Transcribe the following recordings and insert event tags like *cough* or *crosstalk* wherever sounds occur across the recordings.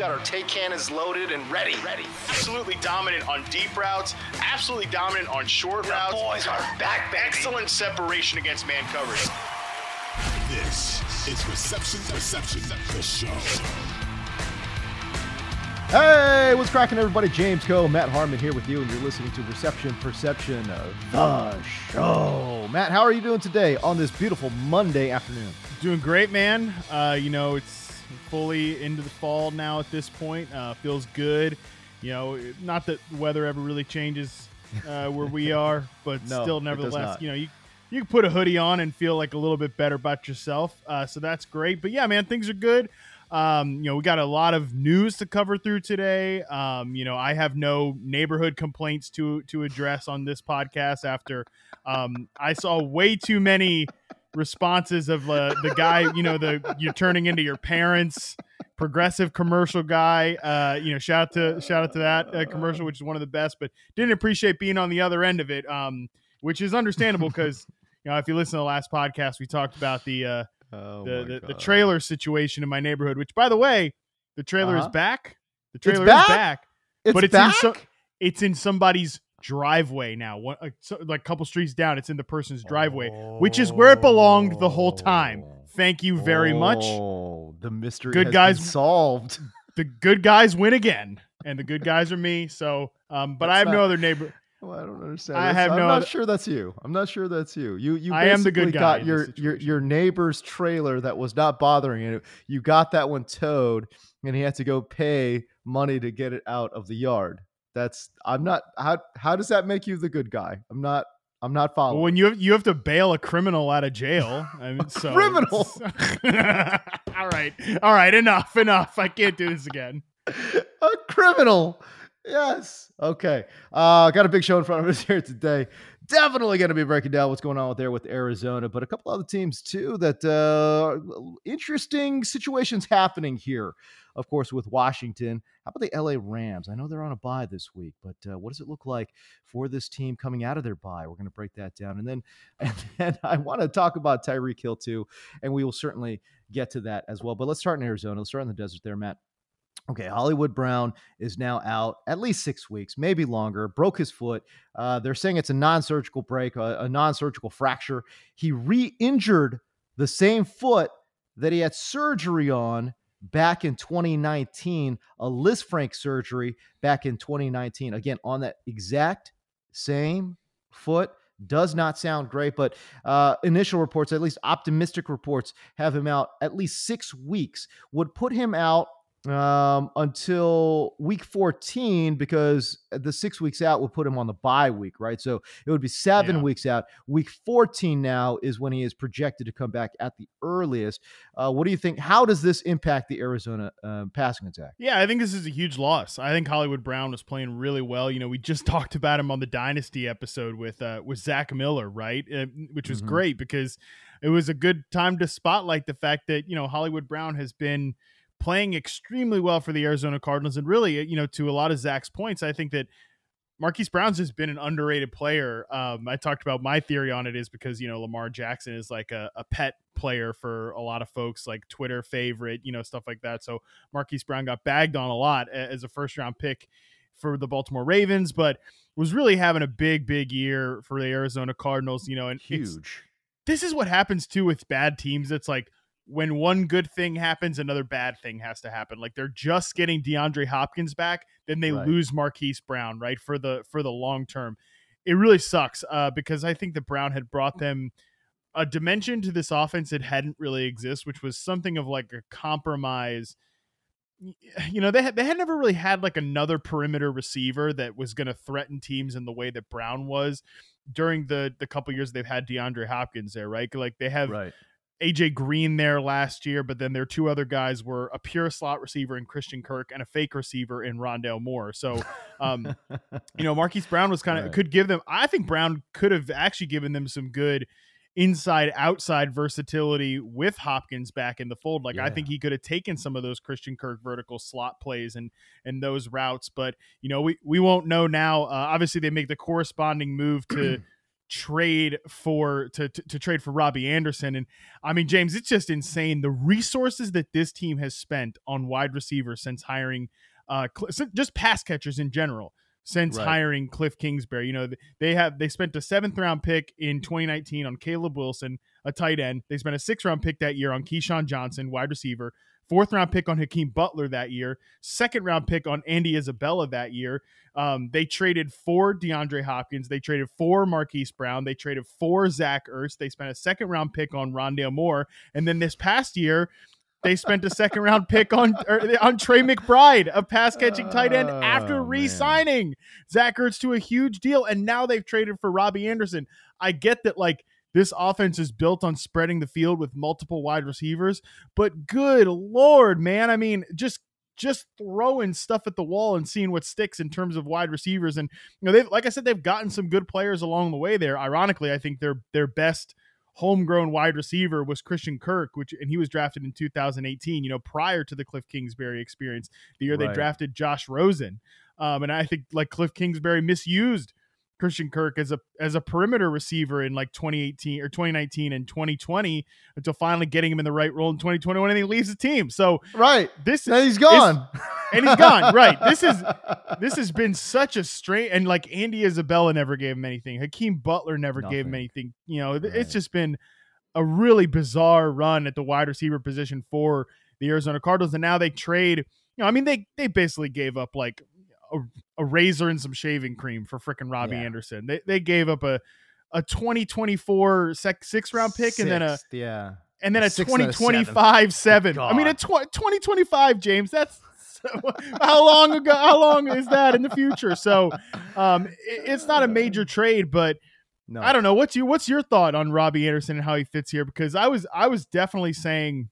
We've got our take cannons loaded and ready. Ready. Absolutely dominant on deep routes. Absolutely dominant on short the routes. boys are back, baby. Excellent separation against man coverage. This is Reception Perception, the show. Hey, what's cracking, everybody? James Koh, Matt Harmon here with you, and you're listening to Reception Perception, of the show. Matt, how are you doing today on this beautiful Monday afternoon? Doing great, man. Uh, you know, it's fully into the fall now at this point. Uh, feels good. You know, not that the weather ever really changes uh, where we *laughs* are, but No, still, nevertheless, you know, you you can put a hoodie on and feel like a little bit better about yourself. Uh, so that's great. But yeah, man, things are good. Um, you know, we got a lot of news to cover through today. Um, you know, I have no neighborhood complaints to to address on this podcast after um, I saw way too many responses of uh, the guy, you know, the you're turning into your parents progressive commercial guy. Uh, you know, shout out to shout out to that uh, commercial, which is one of the best. But didn't appreciate being on the other end of it, um, which is understandable because you know if you listen to the last podcast, we talked about the uh, Oh, the, the, the trailer situation in my neighborhood. Which, by the way, the trailer is Uh-huh. back. The trailer back? is back, It's but it's back? in so, it's in somebody's driveway now. One, like, so, like a couple streets down, it's in the person's driveway, which is where it belonged the whole time. Thank you very much. Oh, the mystery Good has guys- been solved. *laughs* the good guys win again, and the good guys are me. So, um, but I have no other neighbor. Well, I don't understand. I have I'm no not other- sure that's you. I'm not sure that's you. You you I am the good basically guy got your your your neighbor's trailer that was not bothering you. You got that one towed, and he had to go pay money to get it out of the yard. That's I'm not. How how does that make you the good guy? I'm not. I'm not following. Well, when you have, you have to bail a criminal out of jail, I mean, *laughs* so criminal? *laughs* all right, all right, enough, enough. I can't do this again. a criminal. Yes. Okay. Uh, got a big show in front of us *laughs* here today. Definitely going to be breaking down what's going on there with Arizona, but a couple other teams too. That uh, interesting situations happening here. Of course, with Washington. How about the LA Rams? I know they're on a bye this week, but uh, what does it look like for this team coming out of their bye? We're going to break that down, and then *laughs* and then I want to talk about Tyreek Hill too, and we will certainly get to that as well. But let's start in Arizona. Let's start in the desert there, Matt. Okay, Hollywood Brown is now out at least six weeks, maybe longer. Broke his foot. Uh, they're saying it's a non-surgical break, a, a non-surgical fracture. He re-injured the same foot that he had surgery on back in 2019, a Lisfranc surgery back in 2019. Again, on that exact same foot. Does not sound great, but uh, initial reports, at least optimistic reports, have him out at least six weeks. Would put him out um, until week 14 because the six weeks out will put him on the bye week, right? So it would be seven Yeah. weeks out. Week 14 now is when he is projected to come back at the earliest. Uh, what do you think? How does this impact the Arizona um, passing attack? Yeah, I think this is a huge loss. I think Hollywood Brown was playing really well. You know, we just *laughs* talked about him on the Dynasty episode with uh, with Zach Miller, right? Uh, which was Mhm. great because it was a good time to spotlight the fact that you know Hollywood Brown has been playing extremely well for the Arizona Cardinals, and really, you know, to a lot of Zach's points, I think that Marquise Brown's has been an underrated player. Um, I talked about my theory on it is because you know Lamar Jackson is like a, a pet player for a lot of folks, like Twitter favorite, you know, stuff like that. So Marquise Brown got bagged on a lot as a first round pick for the Baltimore Ravens, but was really having a big, big year for the Arizona Cardinals. You know, and Huge. this is what happens too with bad teams. It's like when one good thing happens, another bad thing has to happen. Like they're just getting DeAndre Hopkins back, then they Right. lose Marquise Brown, right? For the for the long term. It really sucks uh, because I think that Brown had brought them a dimension to this offense that hadn't really exist, which was something of like a compromise. *sighs* You know, they had they had never really had like another perimeter receiver that was going to threaten teams in the way that Brown was during the the couple years they've had DeAndre Hopkins there, right? Like they have Right. AJ Green there last year, but then their two other guys were a pure slot receiver in Christian Kirk and a fake receiver in Rondale Moore. So, um, *laughs* you know, Marquise Brown was kind of Right. could give them. I think Brown could have actually given them some good inside outside versatility with Hopkins back in the fold. Like I think he could have taken some of those Christian Kirk vertical slot plays and and those routes, but you know we we won't know now. Uh, obviously, they make the corresponding move to. *clears throat* trade for to, to to trade for Robbie Anderson. And I mean James it's just insane the resources that this team has spent on wide receivers since hiring uh just pass catchers in general since Right. hiring Cliff Kingsbury. You know they have they spent a 7th round pick in 2019 on Caleb Wilson a tight end. They spent a 6th round pick that year on Keyshawn Johnson wide receiver fourth round pick on Hakeem Butler that year second round pick on Andy Isabella that year um, they traded for DeAndre Hopkins. They traded for Marquise Brown. They traded for Zach Ertz. They spent a second round pick on Rondale Moore. And then this past year, they spent a second round pick on er, on Trey McBride, a pass catching tight end, after Oh, re signing Zach Ertz to a huge deal. And now they've traded for Robbie Anderson. I get that, like, this offense is built on spreading the field with multiple wide receivers, but good lord, man. I mean, just just throwing stuff at the wall and seeing what sticks in terms of wide receivers. And you know, they've like I said, they've gotten some good players along the way there. Ironically, I think their their best homegrown wide receiver was Christian Kirk, which and he was drafted in 2018, you know, prior to the Cliff Kingsbury experience, the year they drafted Josh Rosen. Um, and I think like Cliff Kingsbury misused Christian Kirk as a as a perimeter receiver in like 2018 or 2019 and 2020 until finally getting him in the right role in 2021 and he leaves the team. So Right. this Now he's gone. and he's gone. Right. This is *laughs* this has been such a strange and like Andy Isabella never gave him anything. Hakeem Butler never gave him anything. You know, Right. it's just been a really bizarre run at the wide receiver position for the Arizona Cardinals. And now they trade, you know, I mean, they they basically gave up like a, a razor and some shaving cream for freaking Robbie Yeah. Anderson. They they gave up a a 2024 sec, six round pick and then a yeah. and then A a six and a 2025 seven. I mean, a tw- 2025, James. That's how long ago? How long is that in the future? So, um, it- it's not a major *laughs* trade, but No. I don't know. What's your What's your thought on Robbie Anderson and how he fits here? Because I was I was definitely saying,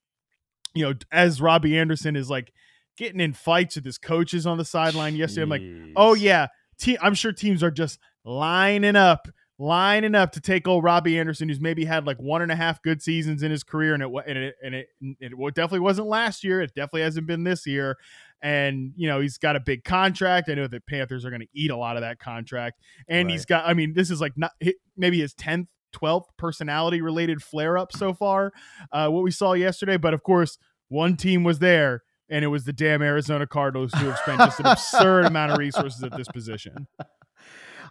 you know, as Robbie Anderson is like getting in fights with his coaches on the sideline yesterday. I'm like, oh yeah, te- I'm sure teams are just lining up, lining up to take old Robbie Anderson, who's maybe had like one and a half good seasons in his career, and it and it and it, it definitely wasn't last year. It definitely hasn't been this year. And you know he's got a big contract. I know the Panthers are going to eat a lot of that contract, and he's got. I mean, this is like not maybe his tenth. 12th personality related flare up so far, uh, what we saw yesterday. But of course, one team was there, and it was the damn Arizona Cardinals who have spent just an absurd amount of resources at this position.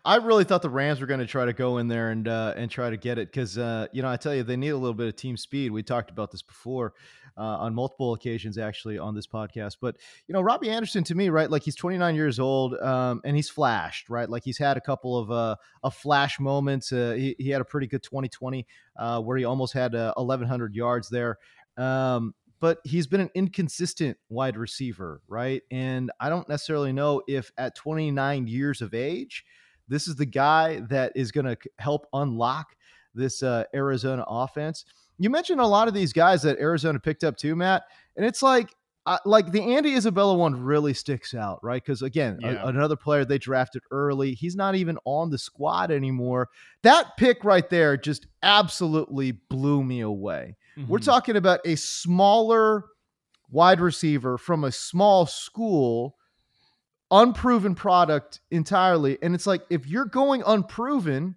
I really thought the Rams were going to try to go in there and uh, and try to get it because uh, you know I tell you they need a little bit of team speed. We talked about this before uh, on multiple occasions actually on this podcast. But you know Robbie Anderson to me right like he's 29 years old um, and he's flashed right like he's had a couple of uh, of flash moments. Uh, he he had a pretty good 2020 uh, where he almost had uh, 1100 yards there. Um, but he's been an inconsistent wide receiver, right? And I don't necessarily know if at 29 years of age, this is the guy that is going to help unlock this uh, Arizona offense. You mentioned a lot of these guys that Arizona picked up too, Matt, and it's like uh, like the Andy Isabella one really sticks out, right? Because again, Yeah. a- another player they drafted early. He's not even on the squad anymore. That pick right there just absolutely blew me away. We're Mhm. talking about a smaller wide receiver from a small school, unproven product entirely. And it's like, if you're going unproven,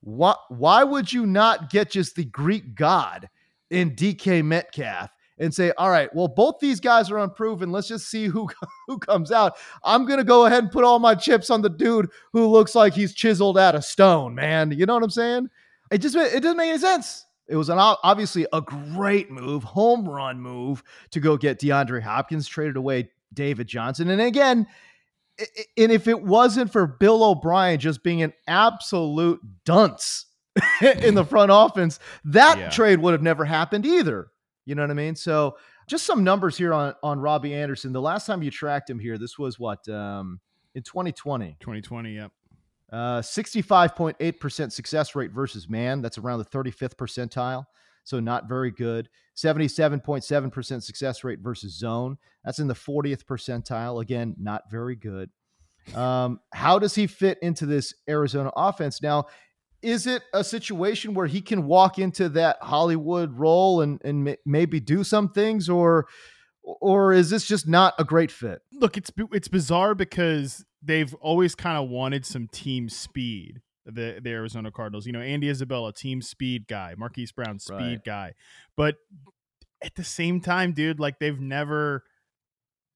why, why would you not get just the Greek god in DK Metcalf and say, all right, well, both these guys are unproven. Let's just see who, *laughs* who comes out. I'm going to go ahead and put all my chips on the dude who looks like he's chiseled out of stone, man. You know what I'm saying? It just it doesn't make any sense. It was an obviously a great move, home run move to go get DeAndre Hopkins, traded away David Johnson, and again, and if it wasn't for Bill O'Brien just being an absolute dunce *laughs* in the *laughs* front offense, that Yeah. trade would have never happened either. You know what I mean? So just some numbers here on on Robbie Anderson. The last time you tracked him here, this was what um, in 2020. 2020. Yep. Uh, 65.8% success rate versus man. That's around the 35th percentile. So not very good. 77.7% success rate versus zone. That's in the 40th percentile. Again, not very good. Um, how does he fit into this Arizona offense? Now, is it a situation where he can walk into that Hollywood role and, and ma- maybe do some things or or is this just not a great fit? Look, it's it's bizarre because they've always kind of wanted some team speed. The the Arizona Cardinals, you know, Andy Isabella, team speed guy, Marquise Brown, speed Right. guy, but at the same time, dude, like they've never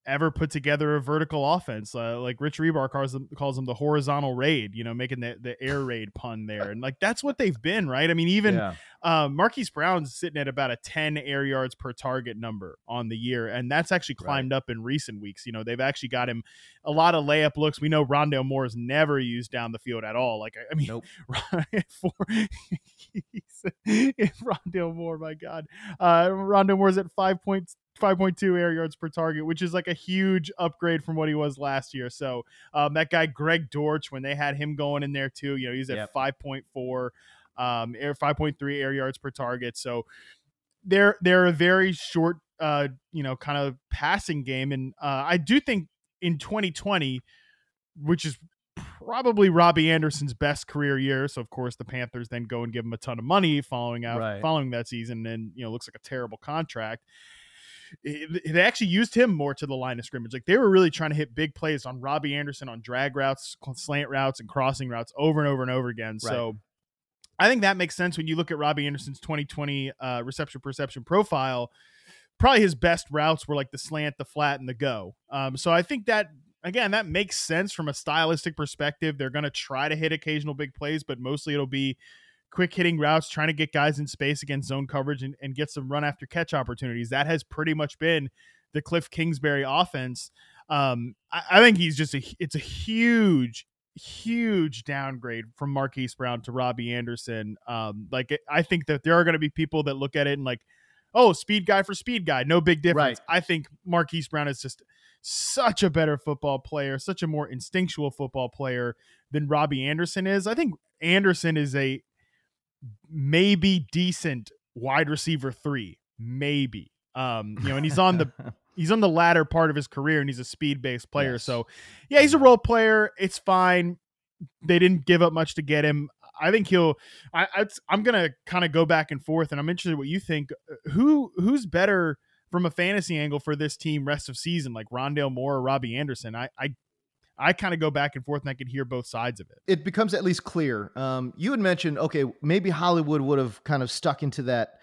ever put together a vertical offense. Uh, like Rich Hribar calls them, calls them the horizontal raid, you know, making the, the air raid pun there. And like that's what they've been, right? I mean, even Yeah. Um, Marquise Brown's sitting at about a 10 air yards per target number on the year, and that's actually Right. climbed up in recent weeks. You know, they've actually got him a lot of layup looks. We know Rondale Moore is never used down the field at all. Like, I- I mean, Nope. *laughs* for Rondale *laughs* *laughs* Moore, my God, uh, Rondale Moore's at five points. 5.2 air yards per target, which is like a huge upgrade from what he was last year. So um, that guy Greg Dortch, when they had him going in there too, you know, he's at Yep. 5.4 um, air 5.3 air yards per target. So they're they're a very short, uh, you know, kind of passing game, and uh, I do think in 2020, which is probably Robbie Anderson's best career year. So of course the Panthers then go and give him a ton of money following out Right. following that season, and you know looks like a terrible contract. It- they actually used him more to the line of scrimmage. Like they were really trying to hit big plays on Robbie Anderson on drag routes, slant routes, and crossing routes over and over and over again. So I think that makes sense when you look at Robbie Anderson's 2020 uh, reception perception profile. Probably his best routes were like the slant, the flat, and the go. Um, so I think that again that makes sense from a stylistic perspective. They're going to try to hit occasional big plays, but mostly it'll be quick hitting routes, trying to get guys in space against zone coverage and, and get some run after catch opportunities. That has pretty much been the Cliff Kingsbury offense. Um, I, I think he's just a it's a huge, huge downgrade from Marquise Brown to Robbie Anderson. Um, like I think that there are going to be people that look at it and like, oh, speed guy for speed guy, no big difference. I think Marquise Brown is just such a better football player, such a more instinctual football player than Robbie Anderson is. I think Anderson is a maybe decent wide receiver three, maybe. Um, you know, and he's on the *laughs* he's on the latter part of his career and he's a speed based player. Yes. So yeah, he's a role player. It's fine. They didn't give up much to get him. I think he'll. I, I I'm gonna kind of go back and forth, and I'm interested what you think. Who who's better from a fantasy angle for this team rest of season, like Rondale Moore or Robbie Anderson? I I, I kind of go back and forth, and I could hear both sides of it. it becomes at least clear. Um, you had mentioned, okay, maybe Hollywood would have kind of stuck into that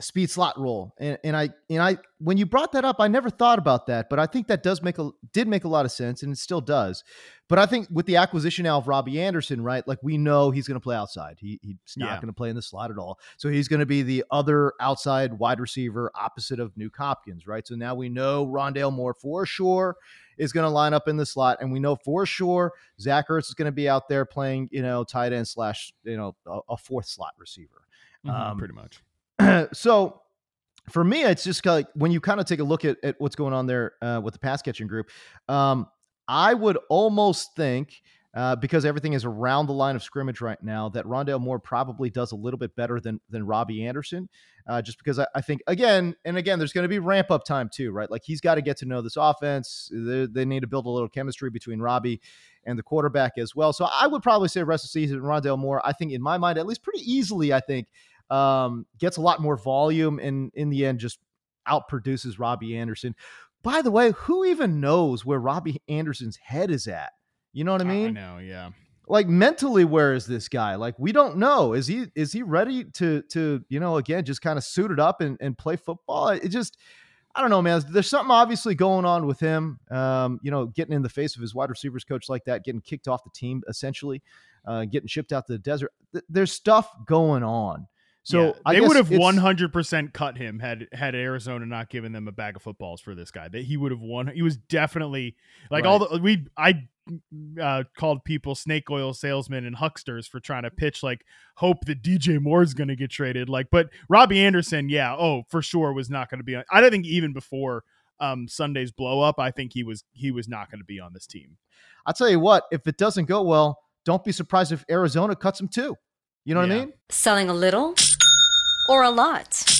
speed slot role, and, and I and I when you brought that up, I never thought about that, but I think that does make a did make a lot of sense, and it still does. But I think with the acquisition now of Robbie Anderson, right? Like we know he's going to play outside. He he's not Yeah. going to play in the slot at all. So he's going to be the other outside wide receiver opposite of Nuk Hopkins, right? So now we know Rondale Moore for sure is going to line up in the slot, and we know for sure Zach Ertz is going to be out there playing, you know, tight end slash, you know, a, a fourth slot receiver. Um, pretty much. *clears throat* so for me, it's just like when you kind of take a look at, at what's going on there uh, with the pass catching group. Um, I would almost think uh, because everything is around the line of scrimmage right now, that Rondale Moore probably does a little bit better than than Robbie Anderson. Uh, just because I, I, think again and again, there's going to be ramp up time too, right? Like he's got to get to know this offense. They, they, need to build a little chemistry between Robbie and the quarterback as well. So I would probably say rest of the season, Rondale Moore. I think in my mind, at least pretty easily, I think um, gets a lot more volume and in the end just outproduces Robbie Anderson. By the way, who even knows where Robbie Anderson's head is at? You know what I mean? I know, yeah. Like mentally, where is this guy? Like we don't know. Is he is he ready to to you know again just kind of suit it up and, and play football? It just I don't know, man. There's something obviously going on with him. Um, you know, getting in the face of his wide receivers coach like that, getting kicked off the team essentially, uh, getting shipped out to the desert. There's stuff going on. So yeah, they would have one hundred percent cut him had had Arizona not given them a bag of footballs for this guy. That he would have won. He was definitely like right. all the we I uh, called people snake oil salesmen and hucksters for trying to pitch like hope that DJ Moore's going to get traded. Like, but Robbie Anderson, yeah, oh for sure was not going to be. on I don't think even before um, Sunday's blow up, I think he was he was not going to be on this team. I'll tell you what, if it doesn't go well, don't be surprised if Arizona cuts him too. You know yeah. what I mean? Selling a little or a lot.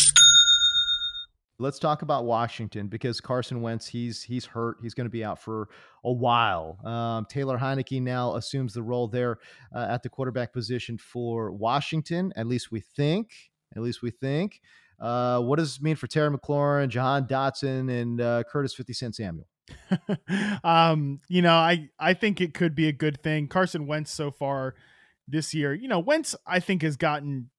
Let's talk about Washington because Carson Wentz, he's he's hurt. He's going to be out for a while. Um, Taylor Heinicke now assumes the role there uh, at the quarterback position for Washington. At least we think. At least we think. Uh, what does this mean for Terry McLaurin, Jahan Dotson, and uh, Curtis 50 Cent Samuel? *laughs* um, you know, I, I think it could be a good thing. Carson Wentz so far this year, you know, Wentz, I think, has gotten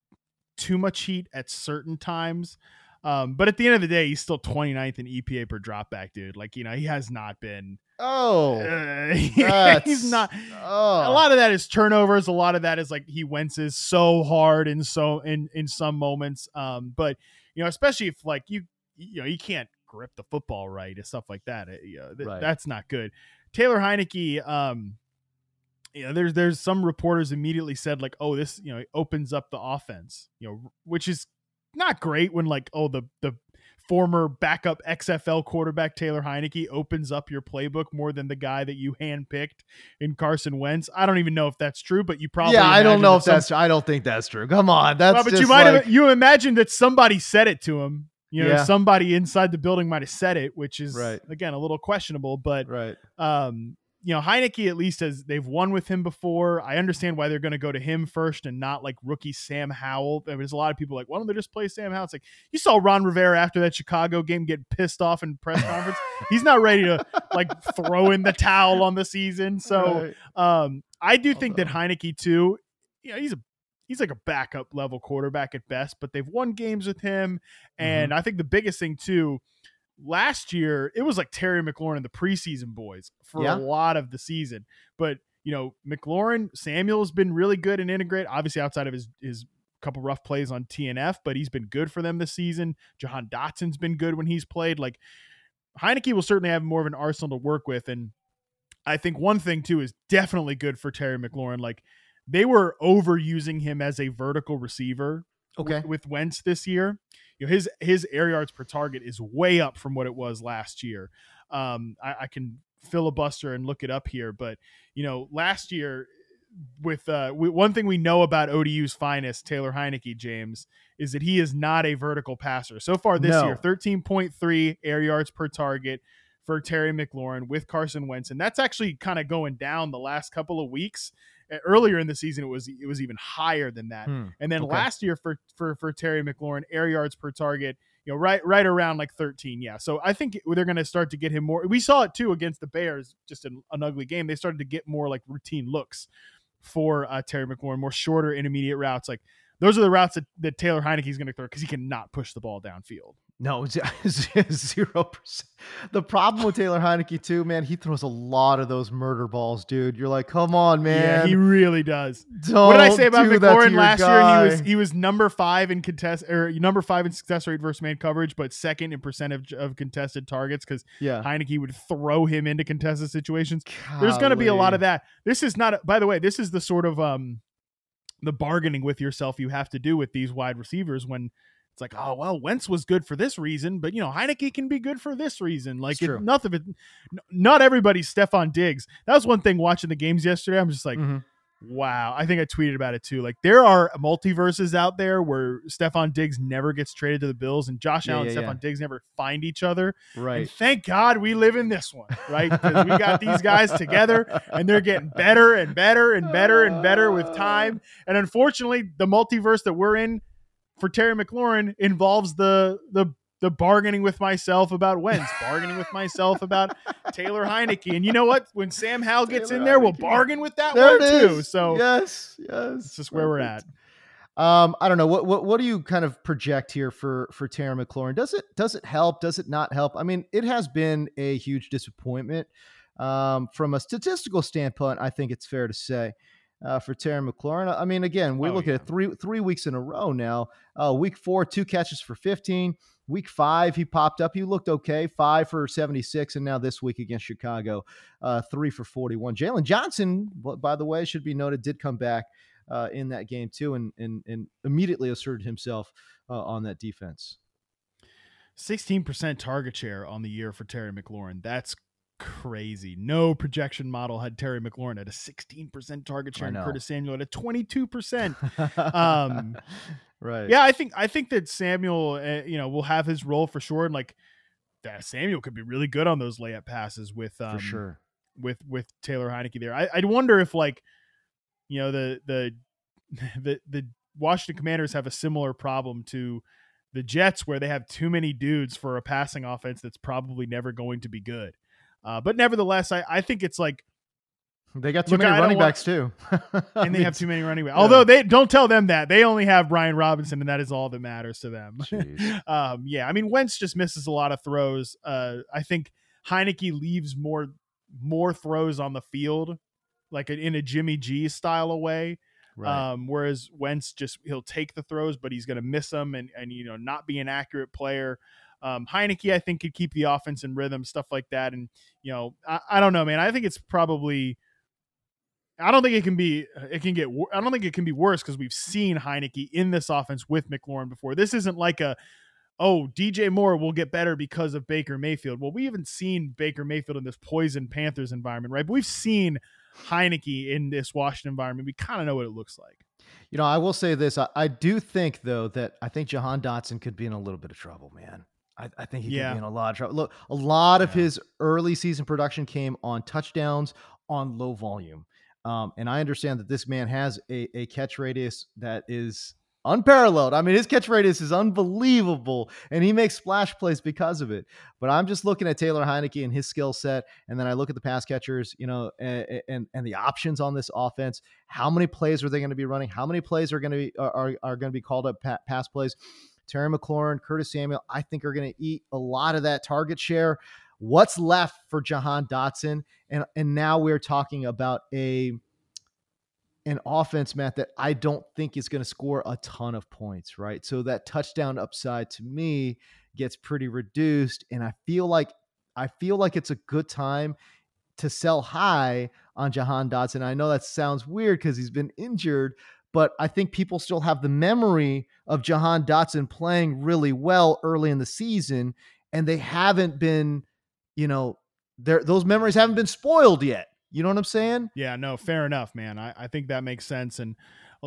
too much heat at certain times. Um, but at the end of the day, he's still 29th in EPA per dropback, dude. Like, you know, he has not been. Oh, uh, *laughs* he's not. Oh. A lot of that is turnovers. A lot of that is like he Wentz's so hard in so in in some moments. Um, but you know, especially if like you you know you can't grip the football right and stuff like that. You know, th- right. That's not good. Taylor Heinicke, um, you know, there's there's some reporters immediately said like, oh, this you know opens up the offense, you know, which is not great when like oh the the former backup XFL quarterback Taylor Heinicke opens up your playbook more than the guy that you handpicked in Carson Wentz. I don't even know if that's true, but you probably yeah. I don't know if that's. I don't think that's true. Come on, that's. Well, but you might like... have you imagine that somebody said it to him. You know, yeah. somebody inside the building might have said it, which is right. again a little questionable. But right, um, you know, Heinicke at least has they've won with him before. I understand why they're going to go to him first and not like rookie Sam Howell. I mean, there's a lot of people like, why don't they just play Sam Howell? It's like you saw Ron Rivera after that Chicago game get pissed off in press conference. *laughs* He's not ready to like throw in the towel on the season. So um, I do think that Heinicke too. You know, he's a he's like a backup level quarterback at best, but they've won games with him, and mm-hmm. I think the biggest thing too last year it was like Terry McLaurin and the preseason boys for yeah. a lot of the season. But you know, McLaurin Samuel's been really good and integrate. Obviously, outside of his his couple rough plays on TNF, but he's been good for them this season. Jahan Dotson's been good when he's played. Like Heinicke will certainly have more of an arsenal to work with, and I think one thing too is definitely good for Terry McLaurin. Like they were overusing him as a vertical receiver. Okay. With, with Wentz this year, you know his his air yards per target is way up from what it was last year. Um, I, I can filibuster and look it up here, but you know last year with uh we, one thing we know about ODU's finest Taylor Heinicke James is that he is not a vertical passer. So far this No. year, 13.3 air yards per target for Terry McLaurin with Carson Wentz and that's actually kind of going down the last couple of weeks. Earlier in the season it was it was even higher than that. Hmm. And then Okay. last year for for for Terry McLaurin air yards per target you know, right right around like 13. Yeah. So I think they're going to start to get him more. We saw it too against the Bears, just an, an ugly game. They started to get more like routine looks for uh, Terry McLaurin, more shorter intermediate routes. Like those are the routes that, that Taylor Heinicke is going to throw because he cannot push the ball downfield. No, *laughs* zero percent. The problem with Taylor Heinicke too, man, he throws a lot of those murder balls, dude. You're like, come on, man. Yeah, he really does. Don't what did I say about McLaurin last guy. year? He was he was number five in contest or number five in success rate versus man coverage, but second in percentage of contested targets because Yeah. Heinicke would throw him into contested situations. There's going to be a lot of that. This is not. By the way, this is the sort of um the bargaining with yourself you have to do with these wide receivers when it's like, oh well, Wentz was good for this reason, but you know Heinicke can be good for this reason. Like it, nothing of it. Not everybody's Stefon Diggs. That was one thing watching the games yesterday. I'm just like, Mhm. wow. I think I tweeted about it too. Like there are multiverses out there where Stefon Diggs never gets traded to the Bills, and Josh Yeah, Allen and Stefon yeah. Diggs never find each other. Right. And Right. thank God we live in this one, right? Because we got these guys together and they're getting better and better and better and better with time. And unfortunately, the multiverse that we're in for Terry McLaurin involves the the the bargaining with myself about Wentz, *laughs* bargaining with myself about Taylor Heinicke. And you know what? When Sam Howell gets Taylor in there, we'll bargain with that There one too. So yes, yes. this is where we're at. Um, I don't know what what what do you kind of project here for for Terry McLaurin? Does it does it help? Does it not help? I mean, it has been a huge disappointment um, from a statistical standpoint. I think it's fair to say uh, for Terry McLaurin. I mean, again, we Oh, look yeah. at three three weeks in a row now. Uh, week four, two catches for fifteen. Week five, he popped up. He looked okay, five for seventy six, and now this week against Chicago, uh, three for forty one. Jalen Johnson, by the way, should be noted, did come back uh, in that game too, and and and immediately asserted himself uh, on that defense. 16% target share on the year for Terry McLaurin. That's crazy. No projection model had Terry McLaurin at a 16% target share and. Curtis Samuel at a 22%. *laughs* Um, right. yeah, I think I think that Samuel, uh, you know, will have his role for sure, and like that Samuel could be really good on those layup passes with um, for sure. with with Taylor Heinicke there. I, I'd wonder if like you know the the *laughs* the the Washington Commanders have a similar problem to the Jets where they have too many dudes for a passing offense that's probably never going to be good. Uh, but nevertheless, I, I think it's like They got too Look, many I running want- backs too, *laughs* and they have too many running backs. Although they don't tell them that they only have Brian Robinson, and that is all that matters to them. *laughs* Um, yeah, I mean Wentz just misses a lot of throws. Uh, I think Heinicke leaves more more throws on the field, like in a Jimmy G style away. Right. Um, whereas Wentz just he'll take the throws, but he's going to miss them and and you know not be an accurate player. Um, Heinicke, I think, could keep the offense in rhythm, stuff like that. And you know, I, I don't know, man. I think it's probably. I don't think it can be. It can get. I don't think it can be worse because we've seen Heinicke in this offense with McLaurin before. This isn't like a, oh, DJ Moore will get better because of Baker Mayfield. Well, we haven't seen Baker Mayfield in this poison Panthers environment, right? But we've seen Heinicke in this Washington environment. We kind of know what it looks like. You know, I will say this. I, I do think though that I think Jahan Dotson could be in a little bit of trouble, man. I, I think he Yeah. could be in a lot of trouble. Look, a lot of his early season production came on touchdowns on low volume. Um, and I understand that this man has a, a catch radius that is unparalleled. I mean, his catch radius is unbelievable, and he makes splash plays because of it. But I'm just looking at Taylor Heinicke and his skill set, and then I look at the pass catchers, you know, and and, and the options on this offense. How many plays are they going to be running? How many plays are going to be are, are going to be called up pass plays? Terry McLaurin, Curtis Samuel, I think are going to eat a lot of that target share. What's left for Jahan Dotson? And and now we're talking about a an offense, Matt, that I don't think is going to score a ton of points, right? So that touchdown upside to me gets pretty reduced. And I feel like I feel like it's a good time to sell high on Jahan Dotson. I know that sounds weird because he's been injured, but I think people still have the memory of Jahan Dotson playing really well early in the season, and they haven't been, you know, those memories haven't been spoiled yet. You know what I'm saying? Yeah, no, fair enough, man. I, I think that makes sense. And,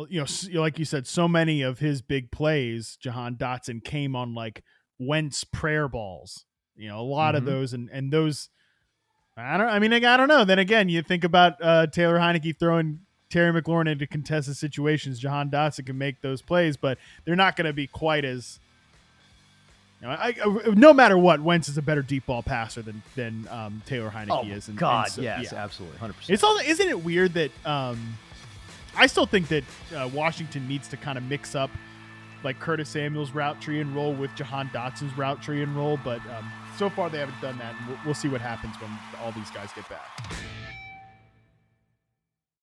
you know, like you said, so many of his big plays, Jahan Dotson came on like Wentz prayer balls, you know, a lot mm-hmm. of those. And, and those, I don't, I mean, I don't know. Then again, you think about uh, Taylor Heinicke throwing Terry McLaurin into contested situations. Jahan Dotson can make those plays, but they're not going to be quite as you know, I, I, no matter what, Wentz is a better deep ball passer than than um, Taylor Heinicke oh, is. And, God, and so, yes, yeah. absolutely, hundred percent. It's all. Isn't it weird that um, I still think that uh, Washington needs to kind of mix up like Curtis Samuel's route tree and roll with Jahan Dotson's route tree and roll, but um, so far they haven't done that. We'll, we'll see what happens when all these guys get back.